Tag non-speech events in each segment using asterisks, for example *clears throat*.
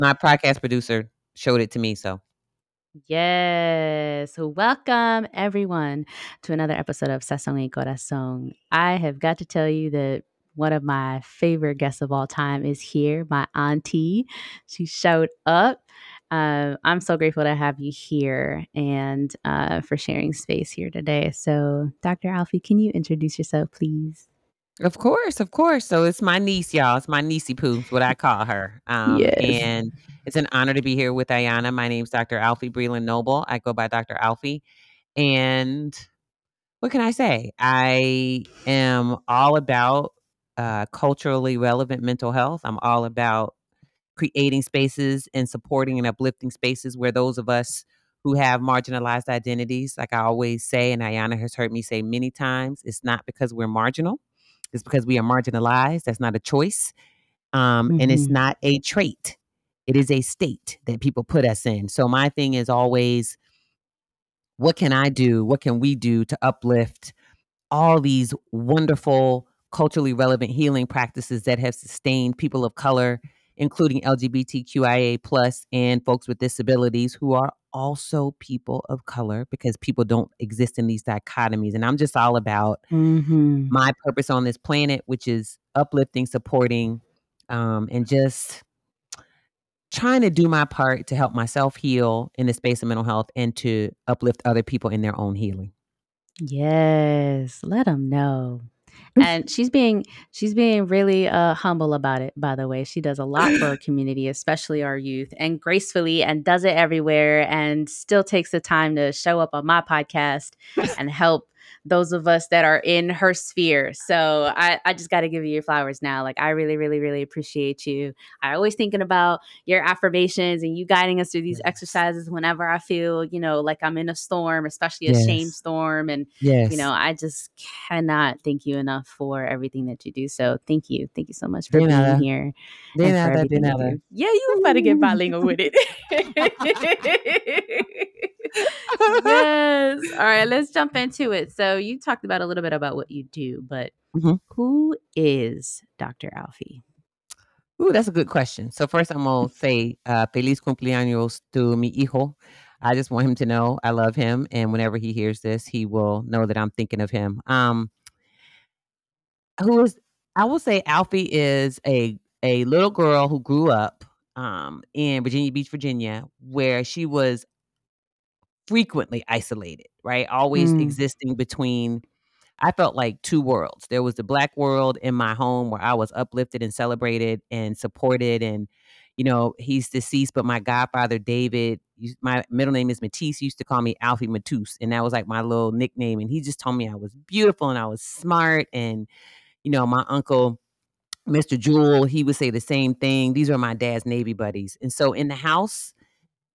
My podcast producer showed it to me, so Yes. So welcome everyone to another episode of Sazón y Corazón. I have got to tell you that one of my favorite guests of all time is here, my auntie. She showed up. Uh, I'm so grateful to have you here and uh, for sharing space here today. So, Dr. Alfiee, can you introduce yourself, please? Of course, of course. So it's my niece, y'all. It's my niecey poo, what I call her. Um, yes. And it's an honor to be here with Ayana. My name's Dr. Alfiee Breland-Noble. I go by Dr. Alfiee. And what can I say? I am all about uh, culturally relevant mental health. I'm all about creating spaces and supporting and uplifting spaces where those of us who have marginalized identities, like I always say, and Ayana has heard me say many times, it's not because we're marginal it's because we are marginalized. That's not a choice. Um, mm-hmm. And it's mm-hmm. not a trait. It is a state that people put us in. So my thing is always, what can I do? What can we do to uplift all these wonderful, culturally relevant healing practices that have sustained people of color, including LGBTQIA plus and folks with disabilities who are also people of color because people don't exist in these dichotomies. And I'm just all about mm-hmm. my purpose on this planet, which is uplifting, supporting, um, and just trying to do my part to help myself heal in the space of mental health and to uplift other people in their own healing. Yes, let them know and she's being she's being really uh, humble about it by the way. She does a lot for our *clears throat* community especially our youth and gracefully and does it everywhere and still takes the time to show up on my podcast *laughs* and help those of us that are in her sphere. So I, I just got to give you your flowers now. Like, I really, really, really appreciate you. I always thinking about your affirmations and you guiding us through these yes. exercises whenever I feel, you know, like I'm in a storm, especially a yes. shame storm. And, yes. you know, I just cannot thank you enough for everything that you do. So thank you. Thank you so much for being here. De nada, de nada. Yeah, you about to get bilingual with it. *laughs* *laughs* yes. All right, let's jump into it. So you talked about a little bit about what you do, but mm-hmm. who is Dr. Alfiee? Ooh, that's a good question. So first, I'm gonna say uh, feliz cumpleaños to mi hijo. I just want him to know I love him, and whenever he hears this, he will know that I'm thinking of him. Um, who is? I will say Alfiee is a a little girl who grew up um, in Virginia Beach, Virginia, where she was frequently isolated, right? Always mm. existing between I felt like two worlds. There was the black world in my home where I was uplifted and celebrated and supported and you know, he's deceased, but my godfather David, my middle name is Matisse, used to call me Alfiee Matus, and that was like my little nickname. And he just told me I was beautiful and I was smart. And you know, my uncle, Mr. Jewel, he would say the same thing. These are my dad's Navy buddies, and so in the house,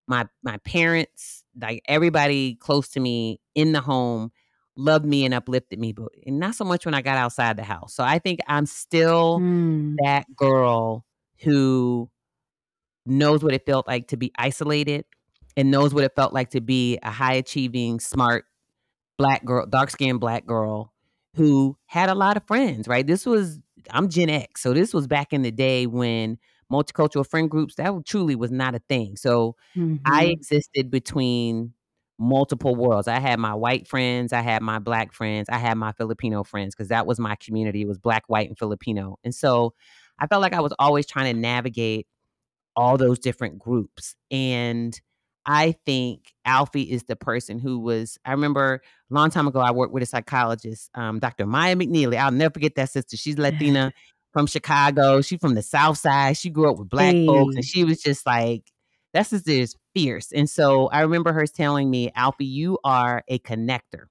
my my parents, like everybody close to me in the home loved me and uplifted me, but not so much when I got outside the house. So I think I'm still mm. that girl who knows what it felt like to be isolated and knows what it felt like to be a high achieving, smart black girl, dark skinned black girl who had a lot of friends, right? This was, I'm Gen X. So this was back in the day when multicultural friend groups, that truly was not a thing. So mm-hmm. I existed between multiple worlds. I had my white friends, I had my black friends, I had my Filipino friends because that was my community. It was black, white, and Filipino. And so I felt like I was always trying to navigate all those different groups. And I think Alfiee is the person who was. I remember a long time ago, I worked with a psychologist, um, Dr. Maya McNeely. I'll never forget that sister. She's *laughs* Latina from Chicago. She from the South Side. She grew up with black hey. folks, and she was just like, "That sister is fierce." And so I remember her telling me, "Alfiee, you are a connector."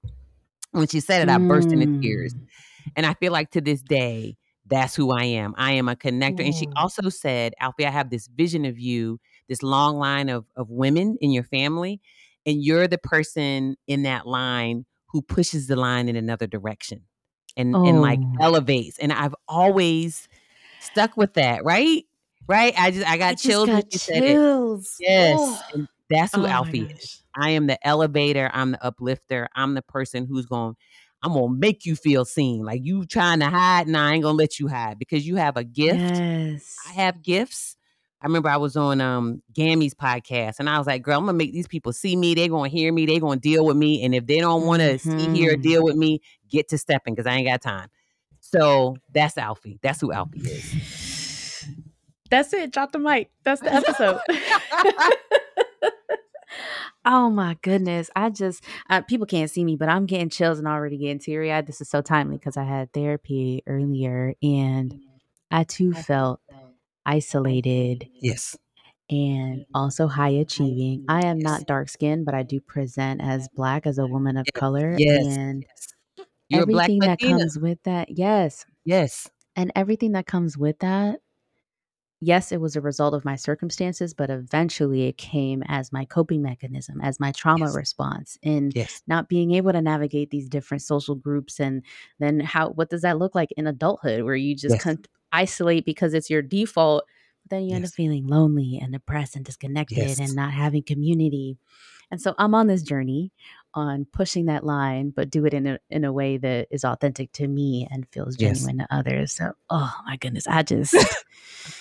When she said it, I mm. burst into tears, mm. and I feel like to this day, that's who I am. I am a connector. And she also said, "Alfiee, I have this vision of you, this long line of of women in your family, and you're the person in that line." Who pushes the line in another direction and oh. and like oh. elevates. And I've always stuck with that, right? Right? I just I got I chills got chills. Yes. Oh. that's who oh Alfiee is. I am the elevator, I'm the uplifter, I'm the person who's going I'm gonna make you feel seen. Like you trying to hide, and I ain't gonna let you hide because you have a gift. Yes. I have gifts. I remember I was on um Gammy's podcast and I was like, girl, I'm gonna make these people see me. They're gonna hear me. They're gonna deal with me. And if they don't want to mm-hmm. see, hear, deal with me, get to stepping because I ain't got time. So that's Alfiee. That's who Alfiee is. That's it. Drop the mic. That's the episode. *laughs* oh my goodness. I just, uh, people can't see me, but I'm getting chills and already getting teary eyed. This is so timely because I had therapy earlier and I too felt isolated. Yes. And also high achieving. I am not dark skinned, but I do present as black as a woman of color. Yes. And You're everything that comes with that. Yes. Yes. And everything that comes with that. Yes, it was a result of my circumstances, but eventually it came as my coping mechanism, as my trauma yes. response in yes. not being able to navigate these different social groups. And then how, what does that look like in adulthood where you just yes. Isolate because it's your default then you yes. end up feeling lonely and depressed and disconnected yes. and not having community. And so I'm on this journey on pushing that line, but do it in a in a way that is authentic to me and feels genuine yes. to others. So, oh my goodness, I just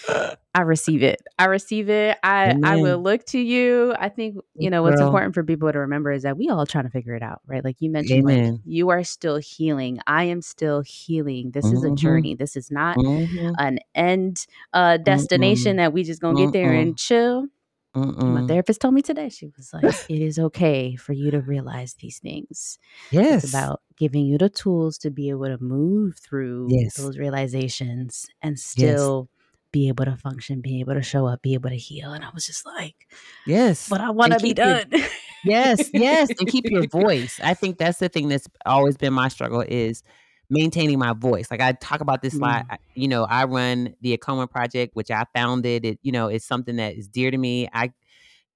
*laughs* I receive it. I receive it. I Amen. I will look to you. I think you know what's Girl. important for people to remember is that we all trying to figure it out, right? Like you mentioned, like, you are still healing. I am still healing. This mm-hmm. is a mm-hmm. journey. This is not mm-hmm. an end uh, destination mm-hmm. that we just gonna get there and chill. Mm-mm. My therapist told me today, she was like, it is okay for you to realize these things. Yes. It's about giving you the tools to be able to move through yes. those realizations and still yes. be able to function, be able to show up, be able to heal. And I was just like, yes. But I want to be done. Your, yes, yes. And keep your *laughs* voice. I think that's the thing that's always been my struggle is maintaining my voice. Like I talk about this mm. lot, you know, I run the AAKOMA Project, which I founded. It, you know, is something that is dear to me. I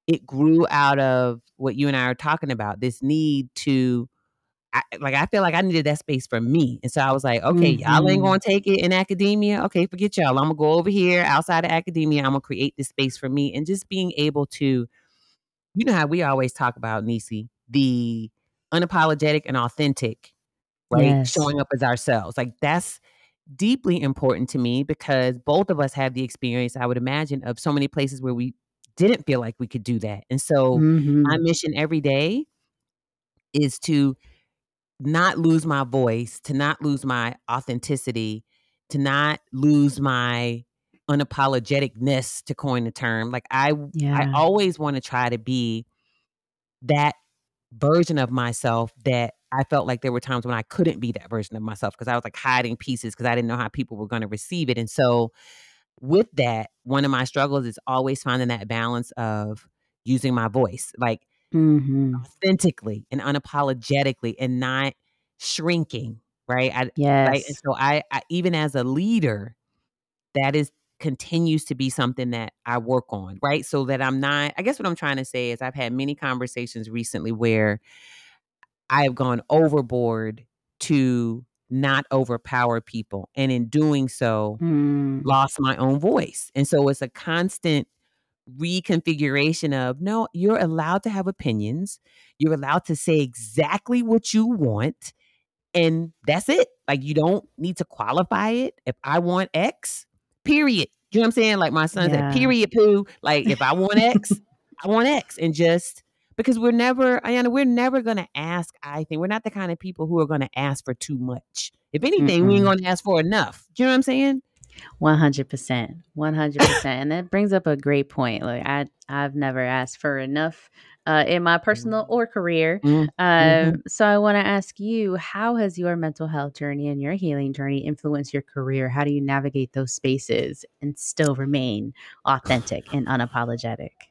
it grew out of what you and I are talking about, this need to I, like I feel like I needed that space for me. And so I was like, okay, mm-hmm. y'all ain't mm-hmm. gonna take it in academia. Okay, forget y'all. I'm gonna go over here outside of academia. I'm gonna create this space for me and just being able to, you know how we always talk about Nisi, the unapologetic and authentic right? Yes. Showing up as ourselves. Like that's deeply important to me because both of us have the experience, I would imagine, of so many places where we didn't feel like we could do that. And so mm-hmm. my mission every day is to not lose my voice, to not lose my authenticity, to not lose my unapologeticness to coin the term. Like I yeah. I always want to try to be that version of myself that I felt like there were times when I couldn't be that version of myself because I was like hiding pieces because I didn't know how people were going to receive it. And so, with that, one of my struggles is always finding that balance of using my voice, like mm-hmm. authentically and unapologetically, and not shrinking. Right. I, yes. Right. And so, I, I even as a leader, that is continues to be something that I work on, right? So that I'm not, I guess what I'm trying to say is I've had many conversations recently where I have gone overboard to not overpower people. And in doing so, mm. lost my own voice. And so it's a constant reconfiguration of no, you're allowed to have opinions. You're allowed to say exactly what you want. And that's it. Like you don't need to qualify it. If I want X, period. You know what I'm saying? Like my son yeah. said, period poo. Like if I want X, *laughs* I want X. And just because we're never, Ayana, we're never going to ask, I think. We're not the kind of people who are going to ask for too much. If anything, mm we ain't going to ask for enough. Do you know what I'm saying? 100%. 100%. and that brings up a great point. Like I I've never asked for enough uh, in my personal or career. Mm-hmm. Um, so I want to ask you, how has your mental health journey and your healing journey influenced your career? How do you navigate those spaces and still remain authentic and unapologetic?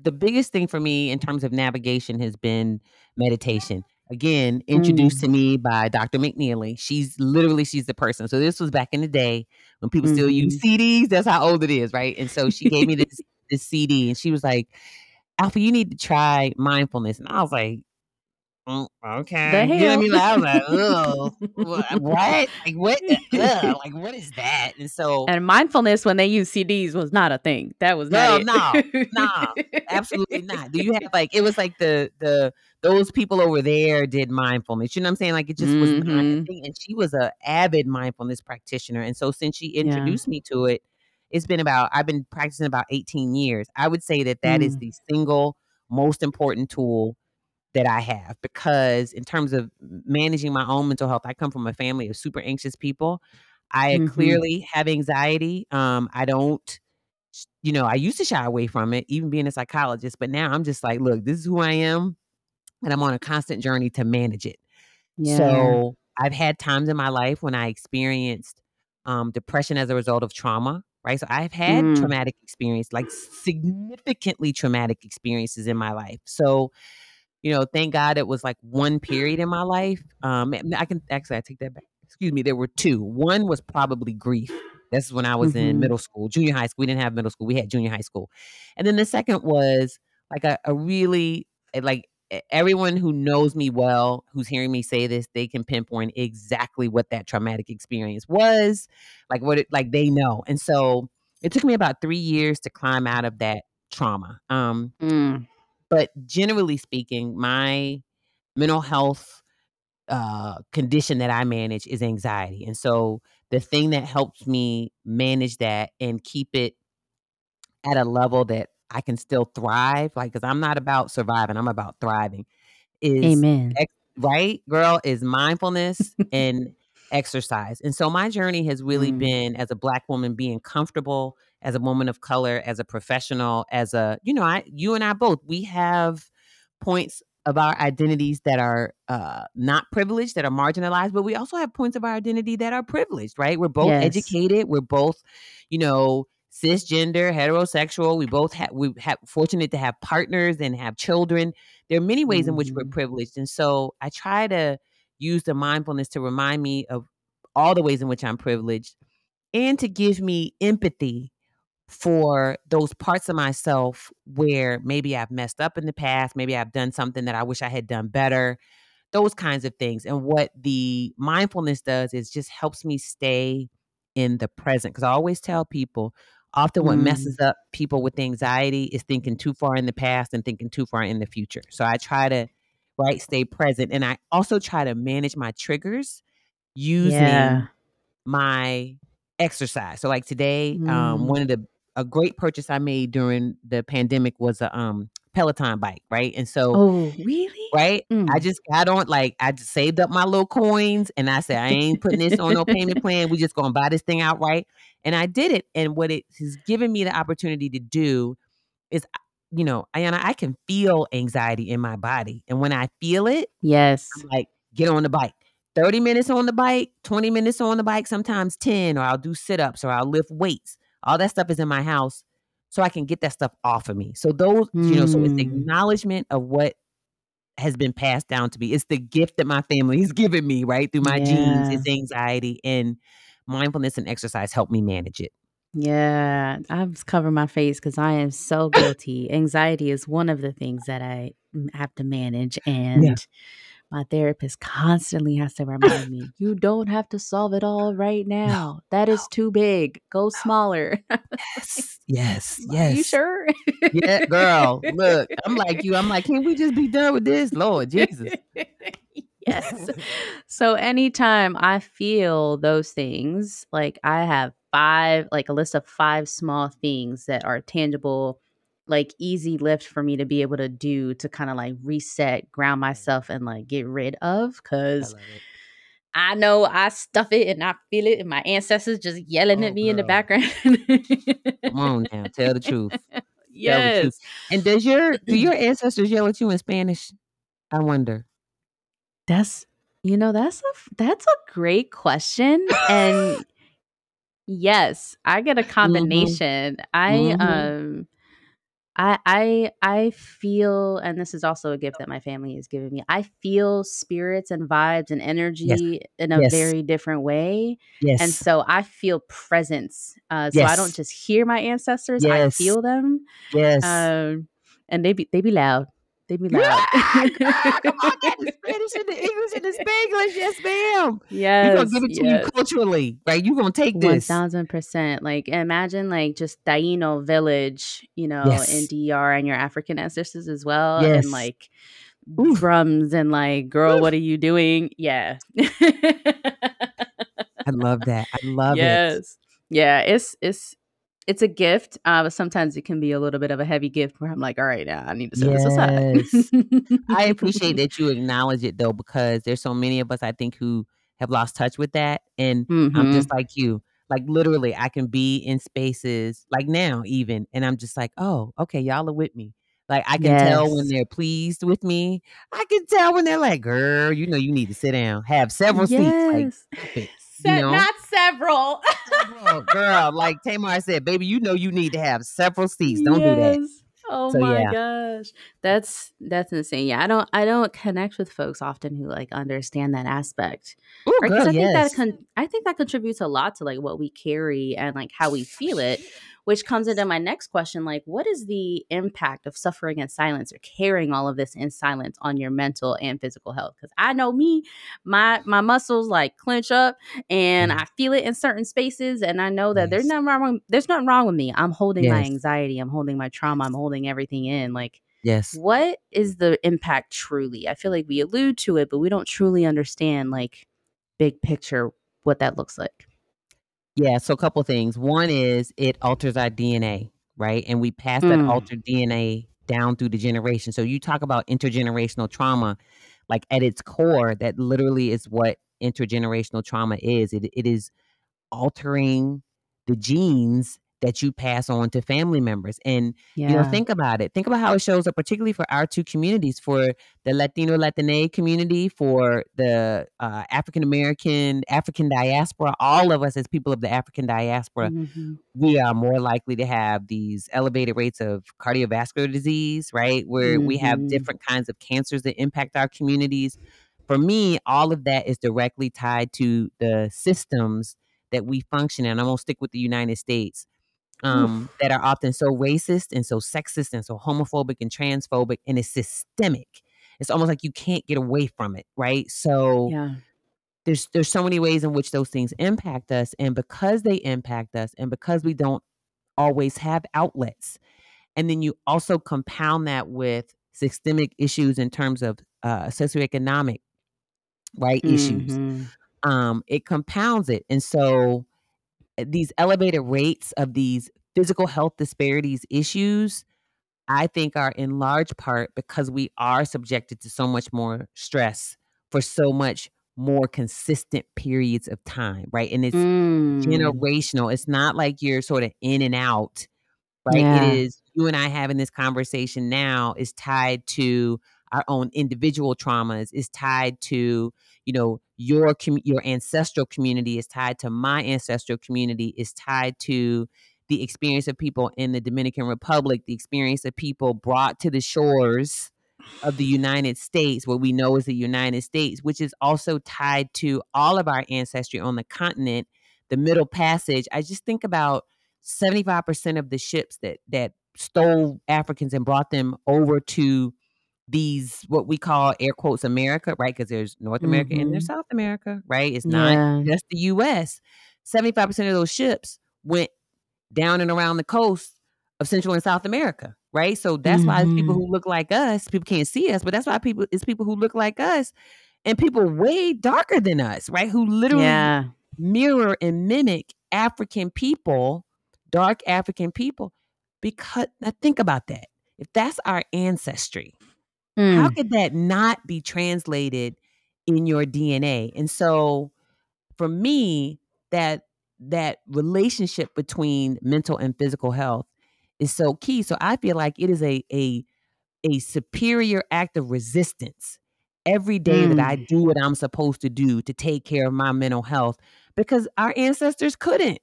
The biggest thing for me in terms of navigation has been meditation. Again, introduced mm. to me by Dr. McNeely. She's literally she's the person. So this was back in the day when people mm. still use mm-hmm. CDs. That's how old it is, right? And so she gave me this *laughs* this CD, and she was like, "Alfiee, you need to try mindfulness." And I was like, Mm, okay. The hell? You know what I mean? Like, I was like, oh, *laughs* what? Like, what? Ugh, like, what is that? And so, and mindfulness when they use CDs was not a thing. That was no, no, no, *laughs* absolutely not. Do you have like it was like the the those people over there did mindfulness. You know what I'm saying? Like, it just mm-hmm. was not a mm-hmm. thing. And she was a avid mindfulness practitioner. And so, since she introduced yeah. me to it, it's been about I've been practicing about 18 years. I would say that that mm. is the single most important tool that I have because in terms of managing my own mental health, I come from a family of super anxious people. I mm-hmm. clearly have anxiety. Um, I don't, you know, I used to shy away from it, even being a psychologist, but now I'm just like, look, this is who I am, and I'm on a constant journey to manage it. Yeah. So I've had times in my life when I experienced um, depression as a result of trauma right? So I've had mm. traumatic experience, like significantly traumatic experiences in my life. So, you know, thank God it was like one period in my life. Um, I can actually I take that back. Excuse me, there were two. One was probably grief. This is when I was mm-hmm. in middle school, junior high school. We didn't have middle school. We had junior high school. And then the second was like a, a really eh, like everyone who knows me well, who's hearing me say this, they can pinpoint exactly what that traumatic experience was, like what it like they know. And so it took me about three years to climb out of that trauma. Um, mm. But generally speaking, my mental health uh, condition that I manage is anxiety, and so the thing that helps me manage that and keep it at a level that I can still thrive, like, because I'm not about surviving, I'm about thriving. Is Amen. Ex- right, girl, is mindfulness *laughs* and exercise. And so my journey has really mm. been as a black woman being comfortable as a woman of color, as a professional, as a, you know, I you and I both, we have points of our identities that are uh, not privileged, that are marginalized, but we also have points of our identity that are privileged, right? We're both yes. educated, we're both, you know, cisgender, heterosexual. We both have we have fortunate to have partners and have children. There are many ways mm-hmm. in which we're mm-hmm. privileged. And so I try to use the mindfulness to remind me of all the ways in which I'm privileged and to give me empathy for those parts of myself where maybe I've messed up in the past, maybe I've done something that I wish I had done better, those kinds of things. And what the mindfulness does is just helps me stay in the present. Because I always tell people Often, what mm. messes up people with anxiety is thinking too far in the past and thinking too far in the future. So I try to, right, stay present. And I also try to manage my triggers using yeah. my exercise. So, like today, mm. um, one of the a great purchase I made during the pandemic was a um Peloton bike, right? And so, oh, really? Right? Mm. I just got on, like, I just saved up my little coins and I said, I ain't putting this on no payment *laughs* plan. We just gonna buy this thing outright. And I did it. And what it has given me the opportunity to do is, you know, Ayana, I can feel anxiety in my body. And when I feel it, yes, I'm like, get on the bike. 30 minutes on the bike, 20 minutes on the bike, sometimes 10, or I'll do sit ups or I'll lift weights. All that stuff is in my house so I can get that stuff off of me. So those, mm. you know, so it's the hmm. acknowledgement of what has been passed down to me. It's the gift that my family has given me, right? Through my yeah. genes, it's anxiety and mindfulness and exercise help me manage it. Yeah, I was covering my face because I am so *coughs* guilty. Anxiety is one of the things that I have to manage, and yeah my therapist constantly has to remind me, *laughs* you don't have to solve it all right now. No, that is no, *gasps* too big. Go no. smaller. *laughs* yes, yes, yes. Are you sure? yeah, girl. Look, I'm like you. I'm like, can we just be done with this? Lord Jesus. *laughs* yes. So anytime I feel those things, like I have five, like a list of five small things that are tangible like easy lift for me to be able to do to kind of like reset, ground myself, and like get rid of because. I, know I stuff it and I feel it, and my ancestors just yelling oh, at me girl. in the background. Come on now, tell the truth. *laughs* Yes. The truth. And does your do *clears throat* your ancestors yell at you in Spanish? I wonder. That's you know that's a that's a great question, and *laughs* yes, I get a mm-hmm. combination. Mm-hmm. I mm-hmm. um I I I feel, and this is also a gift that my family has given me. I feel spirits and vibes and energy yes. in a yes. very different way. Yes. And so I feel presence. Uh, so yes. I don't just hear my ancestors; I feel them. Yes. Um, and they be they be loud. They be like, Yeah, *laughs* come on, *laughs* the Spanish and the English and the Spanglish. Yes, ma'am. Yes. We're gonna give it to yes. you culturally. Right? You're gonna take this. One thousand percent. Like imagine like just Taino village, you know, yes. in DR and your African ancestors as well. Yes. And like Oof. drums and like, girl, Oof. what are you doing? Yeah. I love that. I *laughs* love yes. it. Yeah, it's it's it's a gift, uh, but sometimes it can be a little bit of a heavy gift where I'm like, all right, now I need to set Yes. this aside. I appreciate *laughs* that you acknowledge it though, because there's so many of us I think who have lost touch with that. And I'm Mhm. just like you. Like literally, I can be in spaces like now, even, and I'm just like, oh, okay, y'all are with me. Like I can tell when they're pleased with me. I can tell when they're like, girl, you know, you need to sit down, have several seats. Like, Yes. Se- not several. several, *laughs* oh, girl. Like Tamar said, baby, you know, you need to have several seats. Don't do that. Oh So my yeah, gosh. That's that's insane. Yeah, I don't I don't connect with folks often who like understand that aspect. oh, Right? Girl, I think that yes, con- I think that contributes a lot to like what we carry and like how we feel it, which comes into my next question like what is the impact of suffering in silence or carrying all of this in silence on your mental and physical health? Cuz I know me, my my muscles like clench up and Mm, I feel it in certain spaces and I know that there's nothing wrong there's nothing wrong with me. I'm holding my anxiety, I'm holding my trauma, I'm holding everything in. Like yes. what is the impact truly? I feel like we allude to it, but we don't truly understand like big picture what that looks like. Yeah, so a couple things. One is it alters our DNA, right? And we pass that Mm. altered DNA down through the generation. So you talk about intergenerational trauma, like at its core, that literally is what intergenerational trauma is. It it is altering the genes that you pass on to family members. And, you know, think about it. Think about how it shows up, particularly for our two communities, for the Latino Latine community, for the uh, African American, African diaspora, all of us as people of the African diaspora, Mhm. we are more likely to have these elevated rates of cardiovascular disease, right? Where we have Mhm. different kinds of cancers that impact our communities. For me, all of that is directly tied to the systems that we function in. I'm gonna stick with the United States um, that are often so racist and so sexist and so homophobic and transphobic, and it's systemic. It's almost like you can't get away from it, right? So Yeah. there's there's so many ways in which those things impact us, and because they impact us, and because we don't always have outlets, and then you also compound that with systemic issues in terms of uh, socioeconomic right issues Mhm. um it compounds it and so these elevated rates of these physical health disparities issues i think are in large part because we are subjected to so much more stress for so much more consistent periods of time right and it's Mm. generational it's not like you're sort of in and out right? Yeah. It is you and I having this conversation now is tied to our own individual traumas, is tied to, you know, your com- your ancestral community is tied to my ancestral community, is tied to the experience of people in the Dominican Republic, the experience of people brought to the shores of the United States, what we know as the United States, which is also tied to all of our ancestry on the continent, the Middle Passage. I just think about 75% of the ships that that stole Africans and brought them over to these what we call air quotes America, right? Because there's North America and there's Mhm. South America, right? It's not Yeah. just the US. 75% of those ships went down and around the coast of Central and South America, right? So that's why it's people Mhm. who look like us, people can't see us, but that's why people it's people who look like us and people way darker than us, right? Who literally Yeah. mirror and mimic African people, dark African people, because now think about that. If that's our ancestry, how Mm. could that not be translated in your DNA? And so for me, that that relationship between mental and physical health is so key. So I feel like it is a a a superior act of resistance every day that I Mm. do what I'm supposed to do to take care of my mental health because our ancestors couldn't.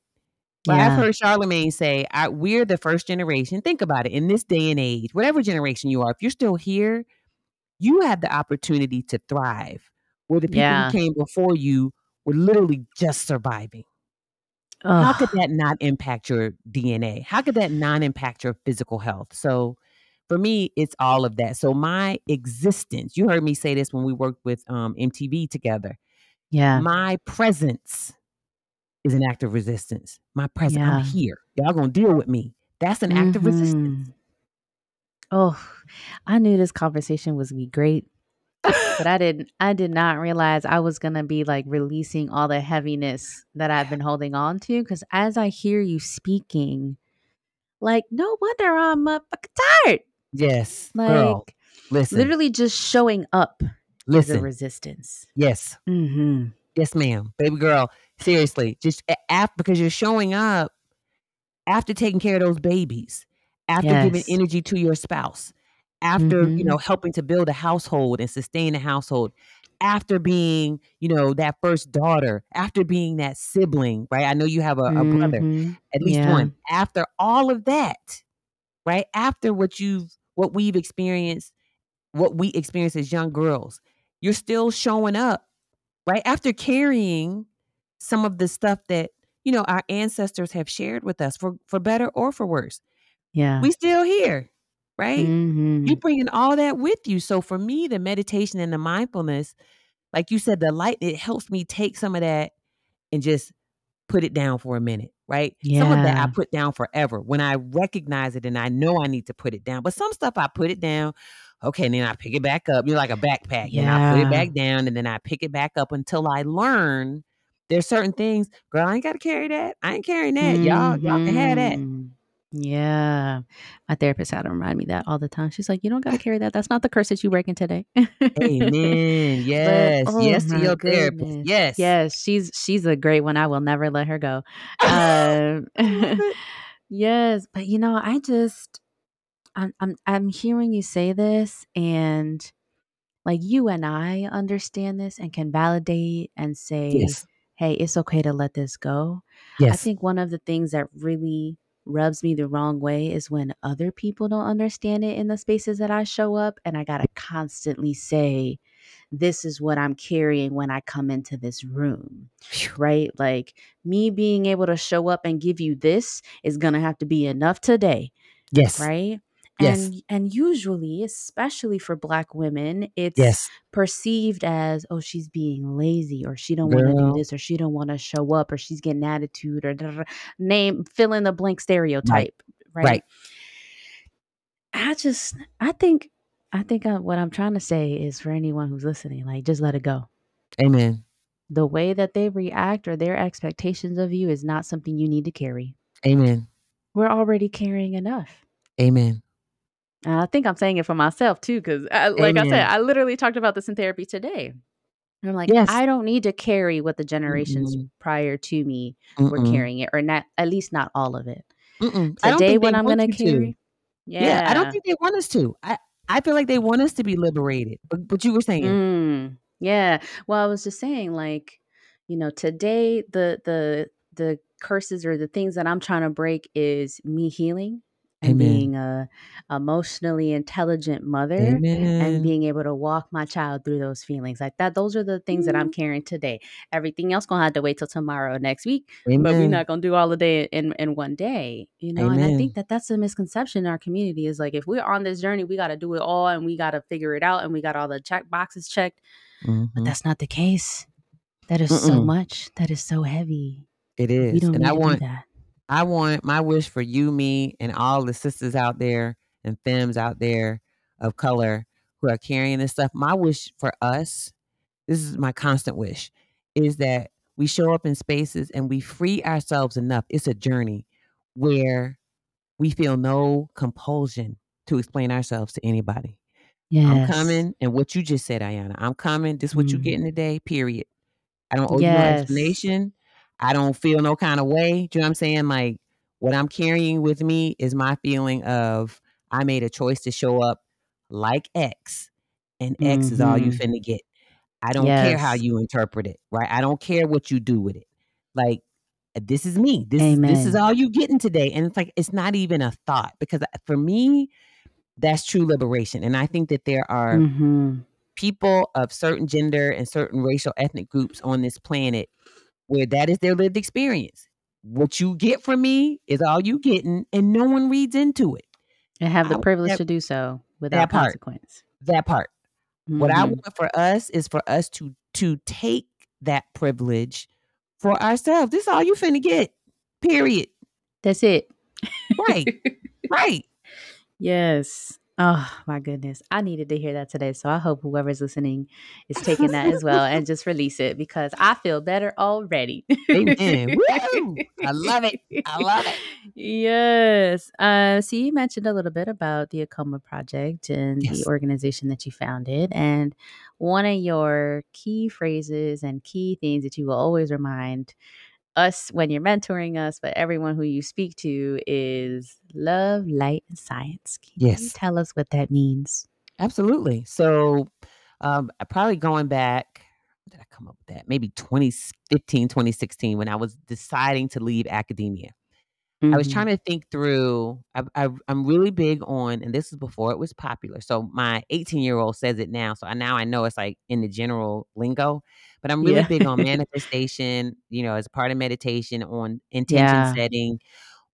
But I've heard Charlamagne say, I, we're the first generation. Think about it in this day and age, whatever generation you are, if you're still here, you have the opportunity to thrive where the people Yeah. who came before you were literally just surviving. How could that not impact your DNA? How could that not impact your physical health? So for me, it's all of that. So my existence, you heard me say this when we worked with um, MTV together. Yeah. My presence is an act of resistance. My presence, I'm here. Y'all gonna deal with me. That's an act of resistance. Oh, I knew this conversation was gonna be great, but I didn't I did not realize I was going to be like releasing all the heaviness that I've been holding on to cuz as I hear you speaking, Like, no wonder I'm uh, fucking tired. Yes. Like, girl, listen. literally just showing up is a listen. resistance. yes. Mm-hmm. Yes, ma'am. Baby girl, seriously. Just after because you're showing up after taking care of those babies, after giving energy to your spouse, after, you Mhm. know, helping to build a household and sustain a household, after being, you know, that first daughter, after being that sibling, right? I know you have a, a brother, at least Yeah. one. After all of that, right? After what you've what we've experienced, what we experienced as young girls, you're still showing up, right? After carrying some of the stuff that, you know, our ancestors have shared with us for for better or for worse. Yeah. We still here, right? Mhm. You bringing all that with you. So for me, the meditation and the mindfulness, like you said, the light, it helps me take some of that and just put it down for a minute, right? Yeah. Some of that I put down forever when I recognize it and I know I need to put it down. But some stuff I put it down, okay, and then I pick it back up. You're like a backpack. And I put it back down and then I pick it back up until I learn there's certain things, girl, I ain't gotta carry that. I ain't carrying that. Y'all, y'all can have that. Yeah. My therapist had to remind me that all the time. She's like, you don't got to carry that. That's not the curse that you're breaking today. Amen. *laughs* But Yes. oh yes to your therapist. Yes. Yes, she's she's a great one. I will never let her go. *laughs* Um *laughs* yes, but you know, I just I'm I'm I'm hearing you say this and like you and I understand this and can validate and say, Yes. "Hey, it's okay to let this go." Yes. I think one of the things that really rubs me the wrong way is when other people don't understand it in the spaces that I show up and I got to constantly say, this is what I'm carrying when I come into this room, right? Like me being able to show up and give you this is going to have to be enough today, Yes. right? Yes. And and usually, especially for black women, it's Yes. perceived as oh she's being lazy or she don't want to do this or she don't want to show up or she's getting attitude or da- da- da. name fill in the blank Right. stereotype, right? Right. I just I think I think I, what I'm trying to say is for anyone who's listening, like just let it go. Amen. The way that they react or their expectations of you is not something you need to carry. Amen. We're already carrying enough. Amen. And I think I'm saying it for myself too, because like I said, I literally talked about this in therapy today. And I'm like, Yes. I don't need to carry what the generations Mm-mm. prior to me were Mm-mm. carrying it, or not at least not all of it. Mm-mm. I don't Today, what I'm want gonna carry, Yeah, I don't think they want us to. I I feel like they want us to be liberated. But but you were saying, mm, yeah. Well, I was just saying, like, you know, today the the the curses or the things that I'm trying to break is me healing and Amen. Being a emotionally intelligent mother and being able to walk my child through those feelings like that those are the things that i'm Mm. carrying today everything else gonna have to wait till tomorrow next week but we're not gonna do all the day in in one day you know and i think that that's a misconception in our community is like if we're on this journey we got to do it all and we got to figure it out and we got all the check boxes checked but Mhm. that's not the case that is so Mm-mm. much that is so heavy it is we is. don't And need I to do want that I want my wish for you, me, and all the sisters out there and femmes out there of color who are carrying this stuff. My wish for us, this is my constant wish, is that we show up in spaces and we free ourselves enough. It's a journey where we feel no compulsion to explain ourselves to anybody. I'm coming, and what you just said, Ayana, I'm coming. This is what you Mhm. getting today, period. I don't owe you no yes explanation. I don't feel no kind of way. Do you know what I'm saying? Like what I'm carrying with me is my feeling of I made a choice to show up like X, and X is all you hmm finna get. I don't care how you interpret it, right? I don't care what you do with it. Like uh, this is me. This is this is all you getting today. And it's like it's not even a thought because uh, for me, that's true liberation. And I think that there are hmm people of certain gender and certain racial ethnic groups on this planet where that is their lived experience. What you get from me is all you getting, and no one reads into it. and have the want privilege that to do so without that part, consequence. that part. What I hmm want for us is for us to to take that privilege for ourselves. This is all you finna get. Period. That's it. Right. *laughs* Right. yes. Oh my goodness. I needed to hear that today. So I hope whoever's listening is taking that as well and just release it because I feel better already. Amen. Woo! I love it. I love it. *laughs* Yes. Uh, so you mentioned a little bit about the AAKOMA Project and Yes. the organization that you founded. And one of your key phrases and key things that you will always remind us when you're mentoring us, but everyone who you speak to is love, light, and science. Can you Yes. tell us what that means? Absolutely. So, um, probably going back, did I come up with that? Maybe 2015, 2016, when I was deciding to leave academia. I was Mhm. trying to think through. I, I, I'm really big on, and this is before it was popular. So my 18 year old says it now. So I, now I know it's like in the general lingo, but I'm really Yeah. big on *laughs* manifestation. You know, as part of meditation, on intention Yeah. setting,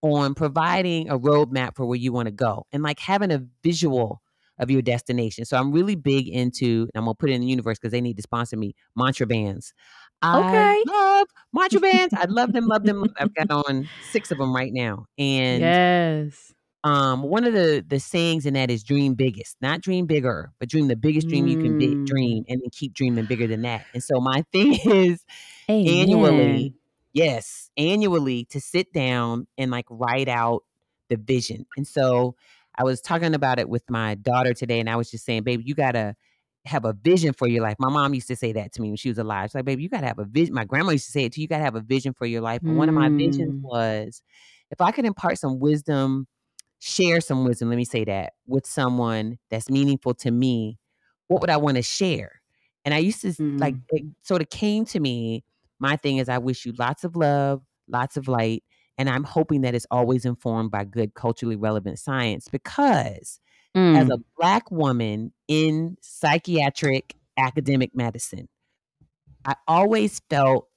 on providing a roadmap for where you want to go, and like having a visual of your destination. So I'm really big into, and I'm gonna put it in the universe because they need to sponsor me. Mantra bands. I Okay. love mantra bands. I love them, love them. I've *laughs* got on six of them right now, and yes. um, one of the the sayings in that is dream biggest, not dream bigger, but dream the biggest dream you can be, Mm. dream, and then keep dreaming bigger than that. And so my *laughs* thing is annually, yes, annually to sit down and like write out the vision. And so I was talking about it with my daughter today, and I was just saying, baby, you gotta have a vision for your life. My mom used to say that to me when she was alive. She's like, baby, you gotta have a vision. My grandma used to say it too. You gotta have a vision for your life. And one of my visions Mm. was if I could impart some wisdom, share some wisdom, let me say that, with someone that's meaningful to me, what would I want to share? And I used to s- like Mm. it sort of came to me. My thing is I wish you lots of love, lots of light, and I'm hoping that it's always informed by good culturally relevant science because as a Mm. black woman in psychiatric academic medicine, I always felt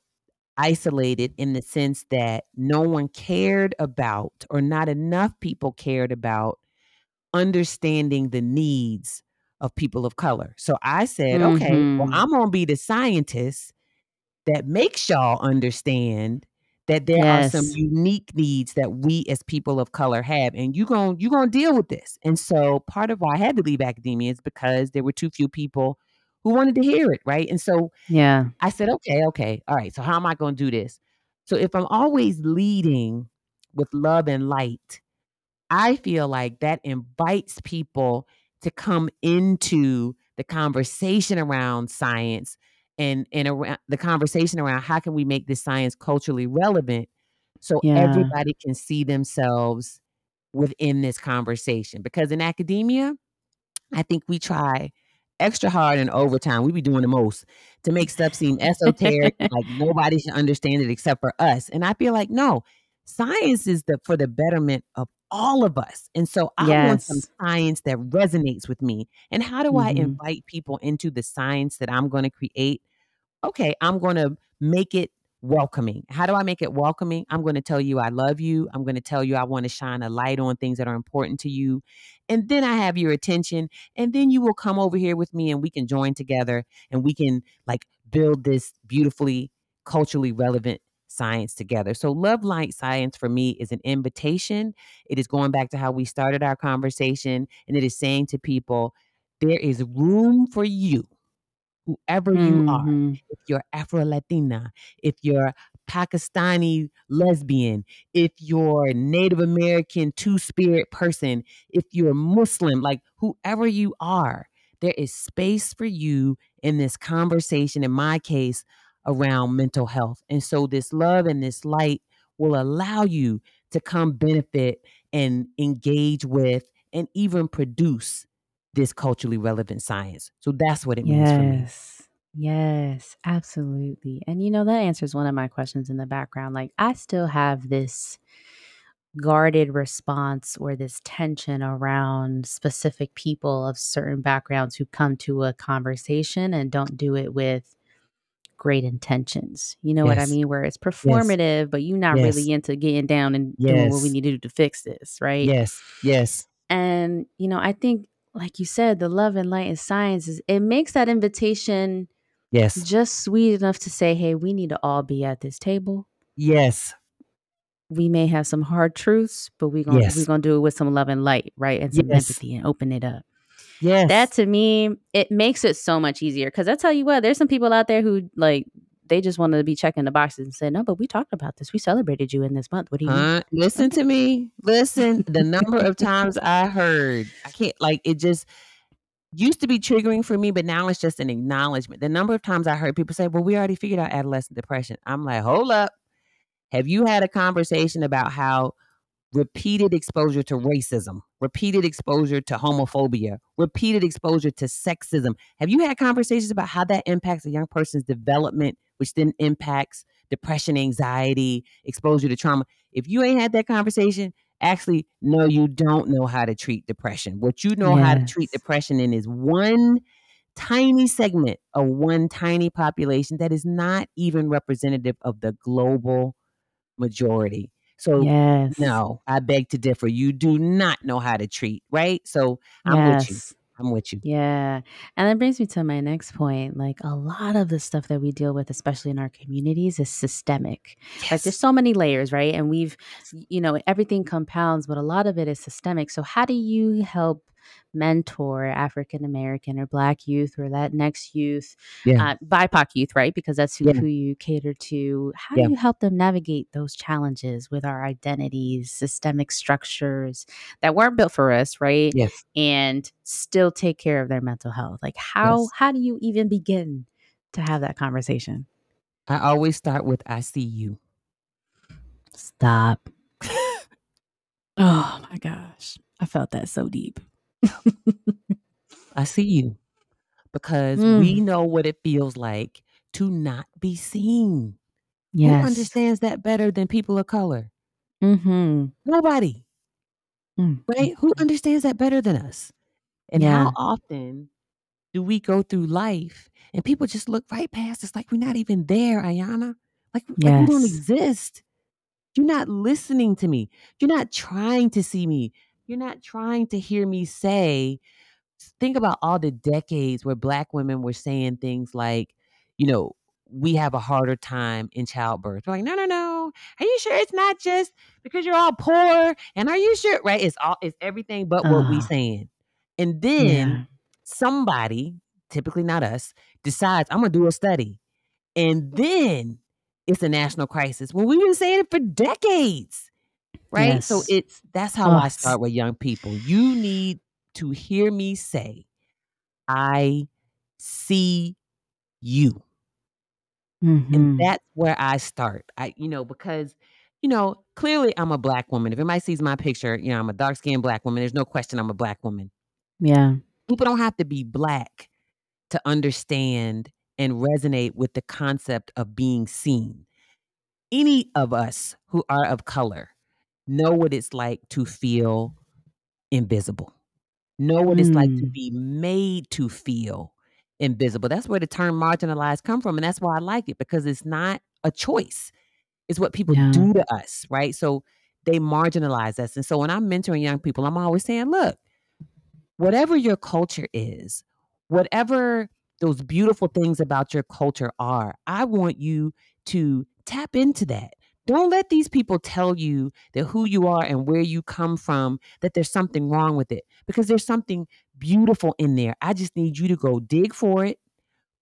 isolated in the sense that no one cared about or not enough people cared about understanding the needs of people of color. So I said, okay, well, Mhm. I'm going to be the scientist that makes y'all understand that there are some unique needs that we as people of color have and you going you going to deal with this. And so part of why I had to leave academia is because there were too few people who wanted to hear it, right? And so Yeah. I said, okay, okay, all right. So how am I going to do this? So if I'm always leading with love and light, I feel like that invites people to come into the conversation around science and and around the conversation around how can we make this science culturally relevant so Yeah. everybody can see themselves within this conversation because in academia I think we try extra hard and overtime. We be doing the most to make stuff seem esoteric, *laughs* like nobody should understand it except for us. And I feel like no, science is the for the betterment of all of us. And so I want some science that resonates with me. And how do I Mhm. invite people into the science that I'm going to create? okay, I'm going to make it welcoming. How do I make it welcoming? I'm going to tell you I love you. I'm going to tell you I want to shine a light on things that are important to you. And then I have your attention. And then you will come over here with me and we can join together and we can like build this beautifully culturally relevant science together. So love light science for me is an invitation. It is going back to how we started our conversation and it is saying to people there is room for you whoever you are, Mhm. if you're Afro Latina, if you're Pakistani lesbian, if you're Native American two spirit person, if you're Muslim, like whoever you are, there is space for you in this conversation, in my case, around mental health. And so this love and this light will allow you to come benefit and engage with and even produce this culturally relevant science. So that's what it means for me. Yes. Yes, absolutely. And you know, that answers one of my questions in the background. Like, I still have this guarded response or this tension around specific people of certain backgrounds who come to a conversation and don't do it with great intentions. You know what I mean? Where it's Yes. performative, but you're not Yes. really into getting down and doing what we need to do to fix this, right? Yes. Yes. And, you know, I think, like you said, the love and light and science is it makes that invitation Yes. just sweet enough to say, hey, we need to all be at this table. Yes. we may have some hard truths, but we're gonna Yes. we're gonna do it with some love and light, right? And some Yes. empathy and open it up. Yes. That to me, it makes it so much easier. Cause I tell you what, there's some people out there who like they just wanted to be checking the boxes and say, No, but we talked about this. We celebrated you in this month. What do you mean? Listen to me. Listen. The number of times I heard, I can't like it just used to be triggering for me, but now it's just an acknowledgement. The number of times I heard people say, Well, we already figured out adolescent depression. I'm like, hold up. Have you had a conversation about how repeated exposure to racism, repeated exposure to homophobia, repeated exposure to sexism. Have you had conversations about how that impacts a young person's development, which then impacts depression, anxiety, exposure to trauma? If you ain't had that conversation, actually, no, you don't know how to treat depression. What you know how to treat depression in is one tiny segment of one tiny population that is not even representative of the global majority. So Yes. no, I beg to differ. You do not know how to treat, right? So I'm with you. I'm with you. Yeah. And that brings me to my next point. Like a lot of the stuff that we deal with, especially in our communities, is systemic. Like there's so many layers, right? And we've, you know, everything compounds, but a lot of it is systemic. So how do you help mentor African American or Black youth or that next youth, Yeah. uh, BIPOC youth, right? Because that's who, Yeah. who you cater to. How Yeah. do you help them navigate those challenges with our identities, systemic structures that weren't built for us, right? Yes. and still take care of their mental health like how Yes. how do you even begin to have that conversation I always start with I see you. stop *laughs* oh my gosh i felt that so deep I see you. Because we Mm, know what it feels like to not be seen. Who understands that better than people of color? mm-hmm Nobody, mm, right? Who understands that better than us? And yeah how often do we go through life and people just look right past us like we're not even there, Ayana? Like like we don't exist. You're not listening to me. You're not trying to see me. You're not trying to hear me say. Think about all the decades where black women were saying things like, you know, we have a harder time in childbirth. We're like, no, no, no. Are you sure it's not just because you're all poor? And are you sure? Right? It's all it's everything but what we oh saying. And then yeah somebody, typically not us, decides I'm gonna do a study. And then it's a national crisis when we've been saying it for decades. Right? So it's that's how oh I start with young people. You need to hear me say, I see you. And mm-hmm that's where I start. I, you know, because, you know, clearly I'm a black woman. If anybody sees my picture, you know, I'm a dark skinned black woman. There's no question I'm a black woman. yeah People don't have to be black to understand and resonate with the concept of being seen. Any of us who are of color know what it's like to feel invisible, know what it's like to mm, be made to feel invisible. That's where the term marginalized come from. And that's why I like it because it's not a choice. It's what people yeah do to us, right? So they marginalize us. And so when I'm mentoring young people, I'm always saying, look, whatever your culture is, whatever those beautiful things about your culture are, I want you to tap into that. Don't let these people tell you that who you are and where you come from, that there's something wrong with it, because there's something beautiful in there. I just need you to go dig for it,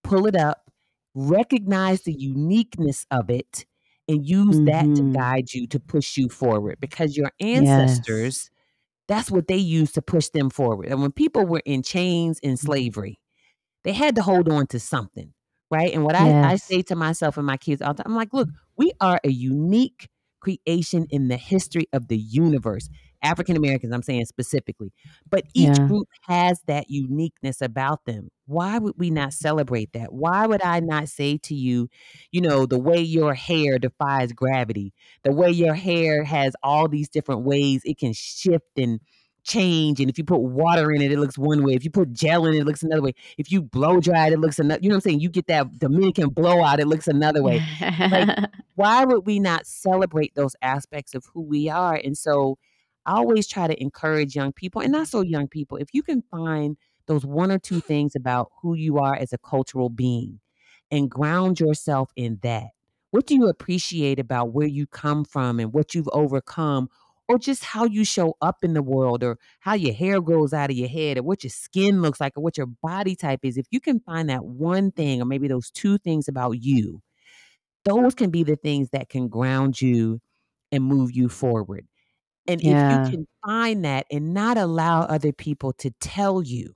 pull it up, recognize the uniqueness of it, and use that to mm-hmm guide you to push you forward because your yes ancestors that's what they used to push them forward. And when people were in chains in slavery, they had to hold on to something, right? And what I, I say to myself and my kids all the time, I'm like, look, we are a unique creation in the history of the universe. African Americans, I'm saying specifically, but each yeah group has that uniqueness about them. Why would we not celebrate that? Why would I not say to you, you know, the way your hair defies gravity, the way your hair has all these different ways it can shift and change. And if you put water in it, it looks one way. If you put gel in it, it looks another way. If you blow dry it, it looks another. You know what I'm saying? You get that Dominican blowout, it looks another way. Like, *laughs* why would we not celebrate those aspects of who we are? And so I always try to encourage young people, and not so young people, if you can find those one or two things about who you are as a cultural being and ground yourself in that, What do you appreciate about where you come from and what you've overcome? Or just how you show up in the world, or how your hair grows out of your head, or what your skin looks like, or what your body type is. If you can find that one thing, or maybe those two things about you, those can be the things that can ground you and move you forward. And Yeah. if you can find that and not allow other people to tell you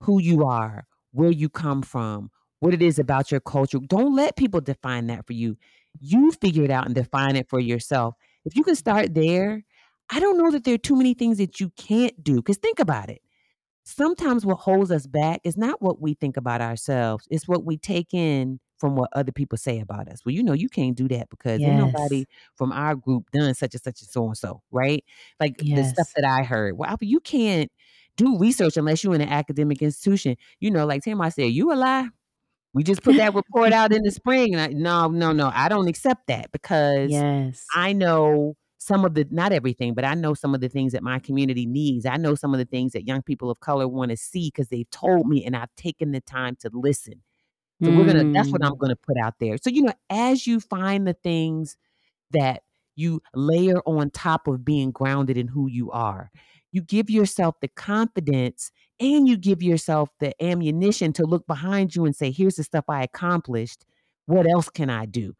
who you are, where you come from, what it is about your culture, don't let people define that for you. You figure it out and define it for yourself. If you can start there, I don't know that there are too many things that you can't do. Because think about it. Sometimes what holds us back is not what we think about ourselves, it's what we take in from what other people say about us. Well, you know, you can't do that because Yes. nobody from our group done such and such and so and so, right? Like the stuff that I heard. Well, you can't do research unless you're in an academic institution. You know, like Tim, I said, you a lie. We just put that *laughs* report out in the spring. And I, no, no, no, I don't accept that because Yes. I know some of the not everything, but I know some of the things that my community needs. I know some of the things that young people of color want to see because they've told me and I've taken the time to listen. So we're gonna that's what I'm Mm. gonna put out there. So, you know, as you find the things that you layer on top of being grounded in who you are, you give yourself the confidence and you give yourself the ammunition to look behind you and say, here's the stuff I accomplished. What else can I do?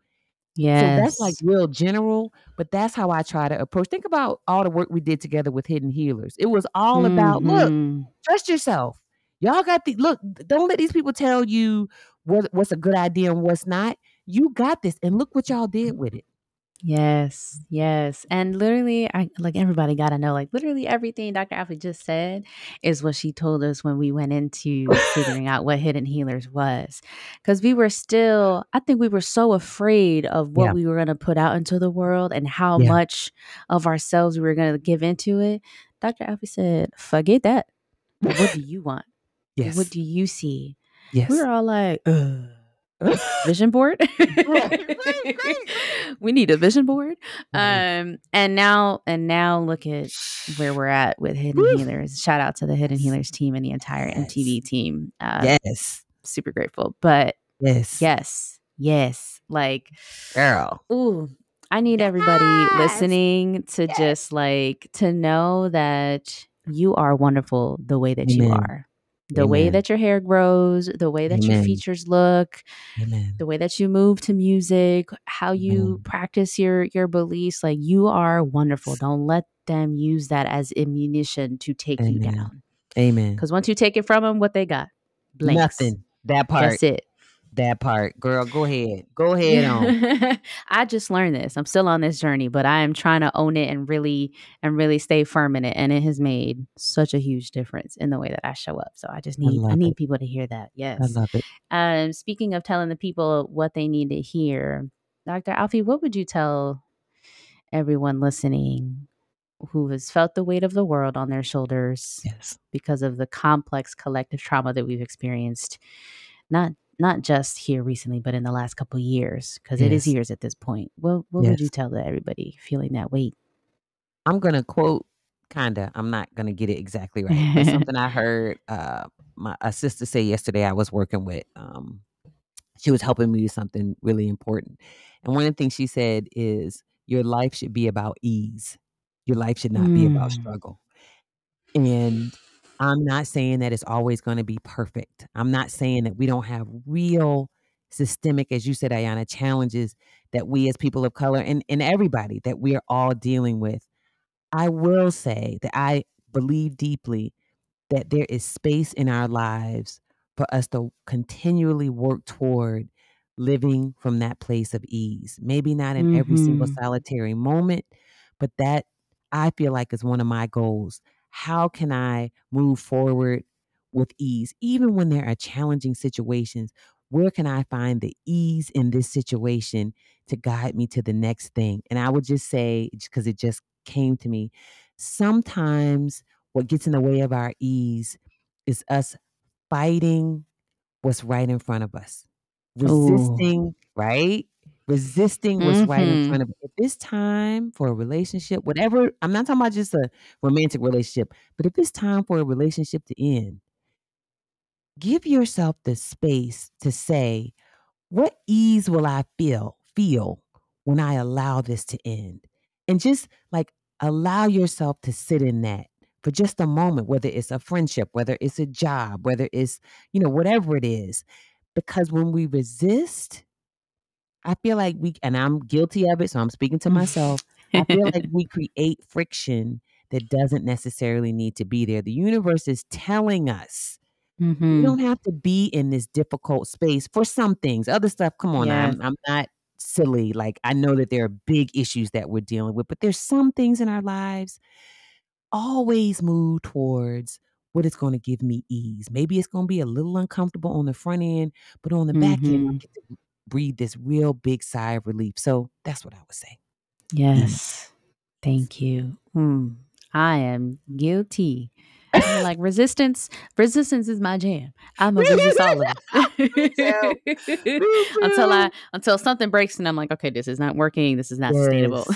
Yeah. So that's like real general, but that's how I try to approach. Think about all the work we did together with Hidden Healers. It was all about, look, Mhm. trust yourself. Y'all got the look, don't let these people tell you what what's a good idea and what's not. You got this. And look what y'all did with it. Yes, yes. And literally, I like everybody got to know, like, literally everything Dr. Alfiee just said is what she told us when we went into figuring *laughs* out what Hidden Healers was. Because we were still, I think we were so afraid of what Yeah. we were going to put out into the world and how Yeah. much of ourselves we were going to give into it. Dr. Alfiee said, forget that. What do *laughs* you want? Yes. What do you see? yes. We were all like, Ugh. *laughs* vision board Right, right, right. we need a vision board Mhm. um and now and now look at where we're at with hidden Woo. healers shout out to the hidden healers team and the entire Yes. mtv team uh yes. super grateful but Yes. yes yes like Girl. ooh i need everybody Yes. listening to Yes. just like to know that you are wonderful the way that you are the way that your hair grows the way that your features look Amen. the way that you move to music, how you Amen. practice your your beliefs, like you are wonderful. Don't let them use that as ammunition to take you down. Amen. Because once you take it from them, what they got? Blanks. Nothing. That part. That's it. That part. Girl, go ahead. Go *laughs* ahead on. I just learned this. I'm still on this journey, but I am trying to own it and really and really stay firm in it. And it has made such a huge difference in the way that I show up. So I just need I love need it. people to hear that. Yes. I love it. Um, speaking of telling the people what they need to hear, Dr. Alfiee, what would you tell everyone listening who has felt the weight of the world on their shoulders Yes. because of the complex collective trauma that we've experienced, not not just here recently, but in the last couple years, because it is years at this point. What what would you Yes. tell everybody feeling that weight? I'm gonna quote kinda. I'm not gonna get it exactly right, but *laughs* something I heard uh my a sister say yesterday I was working with. Um she was helping me with something really important. And one of the things she said is your life should be about ease. Your life should not be about Mm. struggle. And I'm not saying that it's always going to be perfect. I'm not saying that we don't have real systemic, as you said, Ayana, challenges that we as people of color and, and everybody that we are all dealing with. I will say that I believe deeply that there is space in our lives for us to continually work toward living from that place of ease. Maybe not in every single hmm solitary moment, but that I feel like is one of my goals. How can I move forward with ease, even when there are challenging situations? Where can I find the ease in this situation to guide me to the next thing? And I would just say, because it just came to me, sometimes what gets in the way of our ease is us fighting what's right in front of us, Ooh. resisting, right? Resisting what's right in hmm front of If it's time for a relationship, whatever, I'm not talking about just a romantic relationship, but if it's time for a relationship to end, give yourself the space to say, what ease will I feel feel when I allow this to end? And just like allow yourself to sit in that for just a moment, whether it's a friendship, whether it's a job, whether it's, you know, whatever it is. Because when we resist, I feel like we, and I'm guilty of it, so I'm speaking to myself. I feel like *laughs* we create friction that doesn't necessarily need to be there. The universe is telling us mm-hmm. you don't have to be in this difficult space for some things. Other stuff, come on, yes. I'm, I'm not silly. Like I know that there are big issues that we're dealing with, but there's some things in our lives always move towards what is going to give me ease. Maybe it's going to be a little uncomfortable on the front end, but on the back mm-hmm. end, I get to breathe this real big sigh of relief. So that's what I would say. Yes. Thank you. Mm. I am guilty like resistance, resistance is my jam. I'm gonna resist all of it until I until something breaks and I'm like, okay, this is not working. This is not yes. sustainable.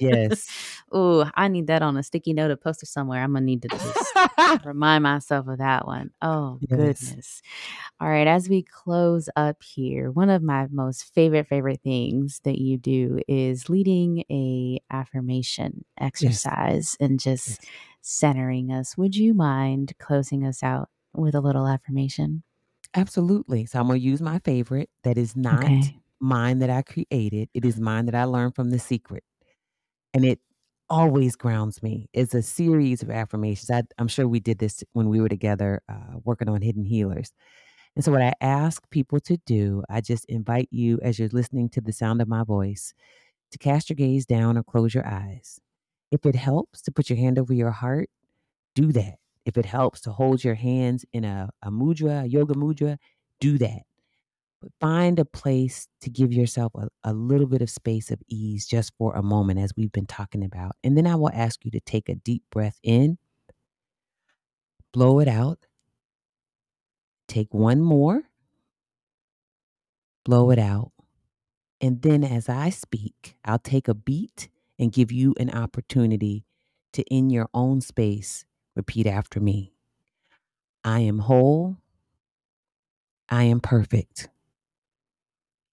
yes. *laughs* Oh, I need that on a sticky note, a poster somewhere. I'm gonna need to just *laughs* remind myself of that one. Oh yes. goodness. All right, as we close up here, one of my most favorite favorite things that you do is leading a affirmation exercise yes. and just centering us. Would you mind closing us out with a little affirmation? Absolutely. So I'm going to use my favorite that is not okay. mine that I created. It is mine that I learned from The Secret. And it always grounds me. is a series of affirmations. I, am sure we did this when we were together uh, working on Hidden Healers. And so, what I ask people to do, I just invite you as you're listening to the sound of my voice to cast your gaze down or close your eyes. If it helps to put your hand over your heart, do that. If it helps to hold your hands in a, a mudra, a yoga mudra, do that. But find a place to give yourself a, a little bit of space of ease just for a moment, as we've been talking about. And then I will ask you to take a deep breath in, blow it out, take one more, blow it out. And then as I speak, I'll take a beat and give you an opportunity to, in your own space, repeat after me I am whole. I am perfect.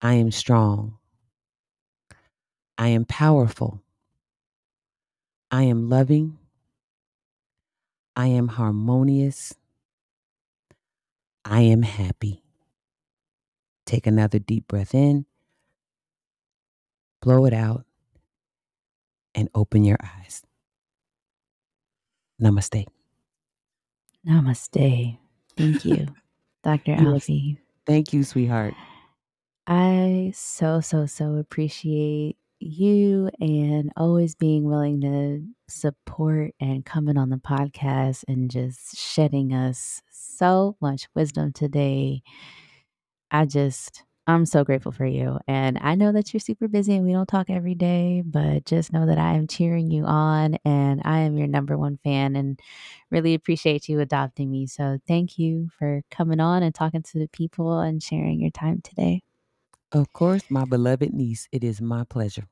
I am strong. I am powerful. I am loving. I am harmonious. I am happy. Take another deep breath in, blow it out, and open your eyes. Namaste. Namaste. Thank you, *laughs* Dr. Alfiee. Thank you, sweetheart. I so, so, so appreciate you and always being willing to support and coming on the podcast and just shedding us so much wisdom today. I just I'm so grateful for you. And I know that you're super busy and we don't talk every day, but just know that I am cheering you on and I am your number one fan and really appreciate you adopting me. So thank you for coming on and talking to the people and sharing your time today. Of course, my beloved niece, it is my pleasure.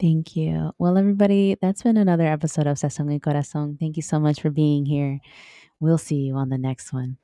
Thank you. Well, everybody, that's been another episode of Sazón y Corazón. Thank you so much for being here. We'll see you on the next one.